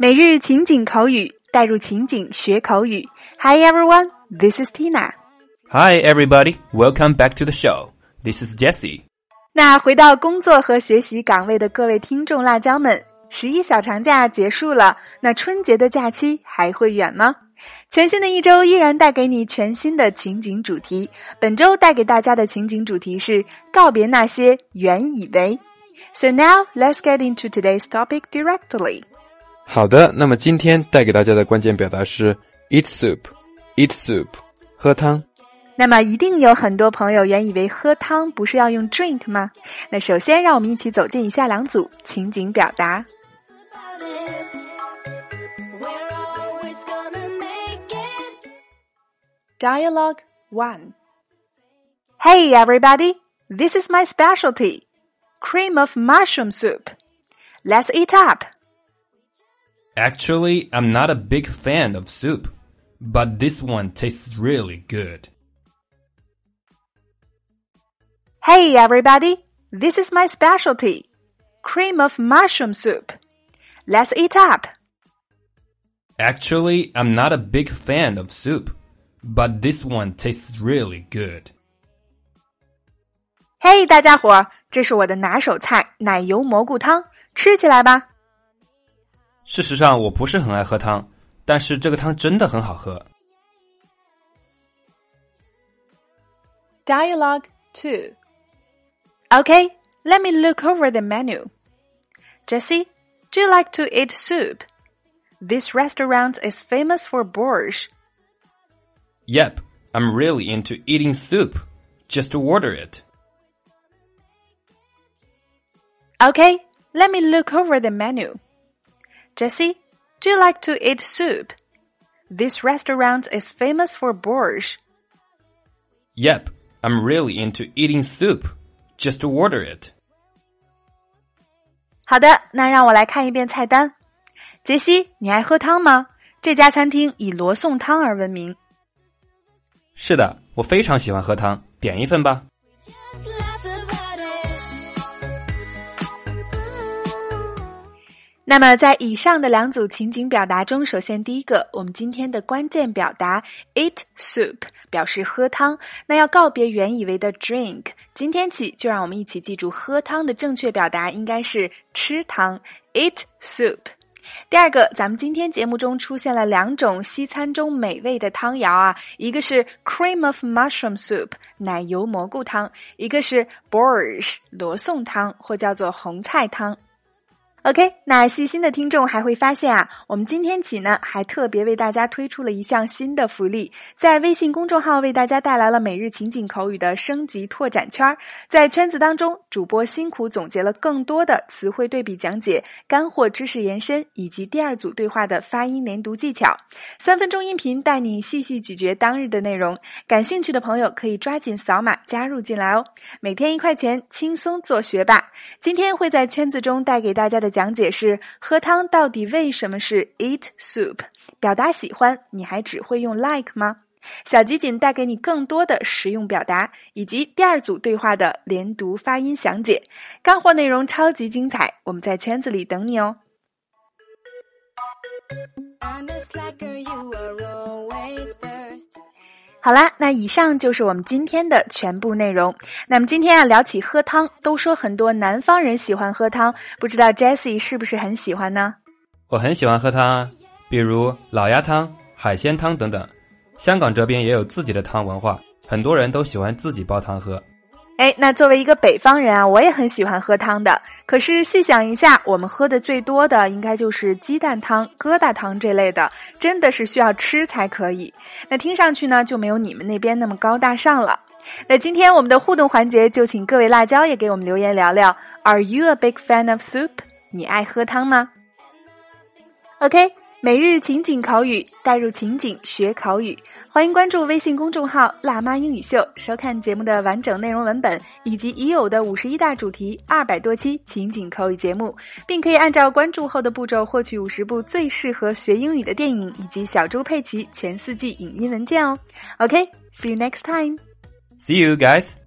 每日情景口语，带入情景学口语。Hi everyone, this is Tina. Hi everybody, welcome back to the show. This is Jessie. 那回到工作和学习岗位的各位听众辣椒们， 十一小长假结束了，那春节的假期还会远吗？全新的一周依然带给你全新的情景主题。本周带给大家的情景主题是告别那些原以为。So now let's get into today's topic directly. 好的，那么今天带给大家的关键表达是 eat soup，eat soup，喝汤。那么一定有很多朋友原以为喝汤不是要用 drink 吗？那首先让我们一起走进以下两组情景表达。Dialogue 1 Hey everybody, this is my specialty cream of mushroom soup. Let's eat up. Actually, I'm not a big fan of soup, but this one tastes really good. Hey everybody, this is my specialty cream of mushroom soup. Let's eat up. Actually, I'm not a big fan of soup, but this one tastes really good. 嘿，大家伙儿，这是我的拿手菜——奶油蘑菇汤，吃起来吧。事实上，我不是很爱喝汤，但是这个汤真的很好喝。Dialogue two. Okay, let me look over the menu. Jessie, do you like to eat soup? This restaurant is famous for borscht. Yep, I'm really into eating soup. Just order it. Okay, let me look over the menu. Jessie, do you like to eat soup? This restaurant is famous for borscht. Yep, I'm really into eating soup. Just order it. 好的，那让我来看一遍菜单。杰西，你爱喝汤吗？这家餐厅以罗宋汤而闻名。 是的，我非常喜欢喝汤，点一份吧。那么，在以上的两组情景表达中，首先第一个，我们今天的关键表达 eat soup 表示喝汤，那要告别原以为的 drink。今天起，就让我们一起记住喝汤的正确表达应该是吃汤 eat soup。第二个，咱们今天节目中出现了两种西餐中美味的汤肴啊，一个是 cream of mushroom soup 奶油蘑菇汤，一个是 borscht 罗宋汤或叫做红菜汤。OK，那细心的听众还会发现啊，我们今天起呢，还特别为大家推出了一项新的福利，在微信公众号为大家带来了每日情景口语的升级拓展圈。在圈子当中，主播辛苦总结了更多的词汇对比讲解、干货知识延伸以及第二组对话的发音连读技巧。三分钟音频带你细细咀嚼当日的内容，感兴趣的朋友可以抓紧扫码加入进来哦。每天一块钱，轻松做学霸。今天会在圈子中带给大家的。讲解是喝汤到底为什么是 eat soup？表达喜欢，你还只会用 like 吗？小集锦带给你更多的实用表达，以及第二组对话的连读发音详解，干货内容超级精彩，我们在圈子里等你哦。好啦，那以上就是我们今天的全部内容。那么今天啊，聊起喝汤，都说很多南方人喜欢喝汤，不知道 Jessie 是不是很喜欢呢？我很喜欢喝汤啊，比如老鸭汤、海鲜汤等等。香港这边也有自己的汤文化，很多人都喜欢自己煲汤喝。哎，那作为一个北方人啊，我也很喜欢喝汤的。可是细想一下，我们喝的最多的应该就是鸡蛋汤、疙瘩汤这类的，真的是需要吃才可以。那听上去呢，就没有你们那边那么高大上了。那今天我们的互动环节，就请各位辣椒也给我们留言聊聊，Are you a big fan of soup？你爱喝汤吗？OK。每日情景口语，带入情景学口语。欢迎关注微信公众号“辣妈英语秀”，收看节目的完整内容文本以及已有的五十一大主题、二百多期情景口语节目，并可以按照关注后的步骤获取五十部最适合学英语的电影以及小猪佩奇全四季影音文件哦。OK，see you next time. See you guys.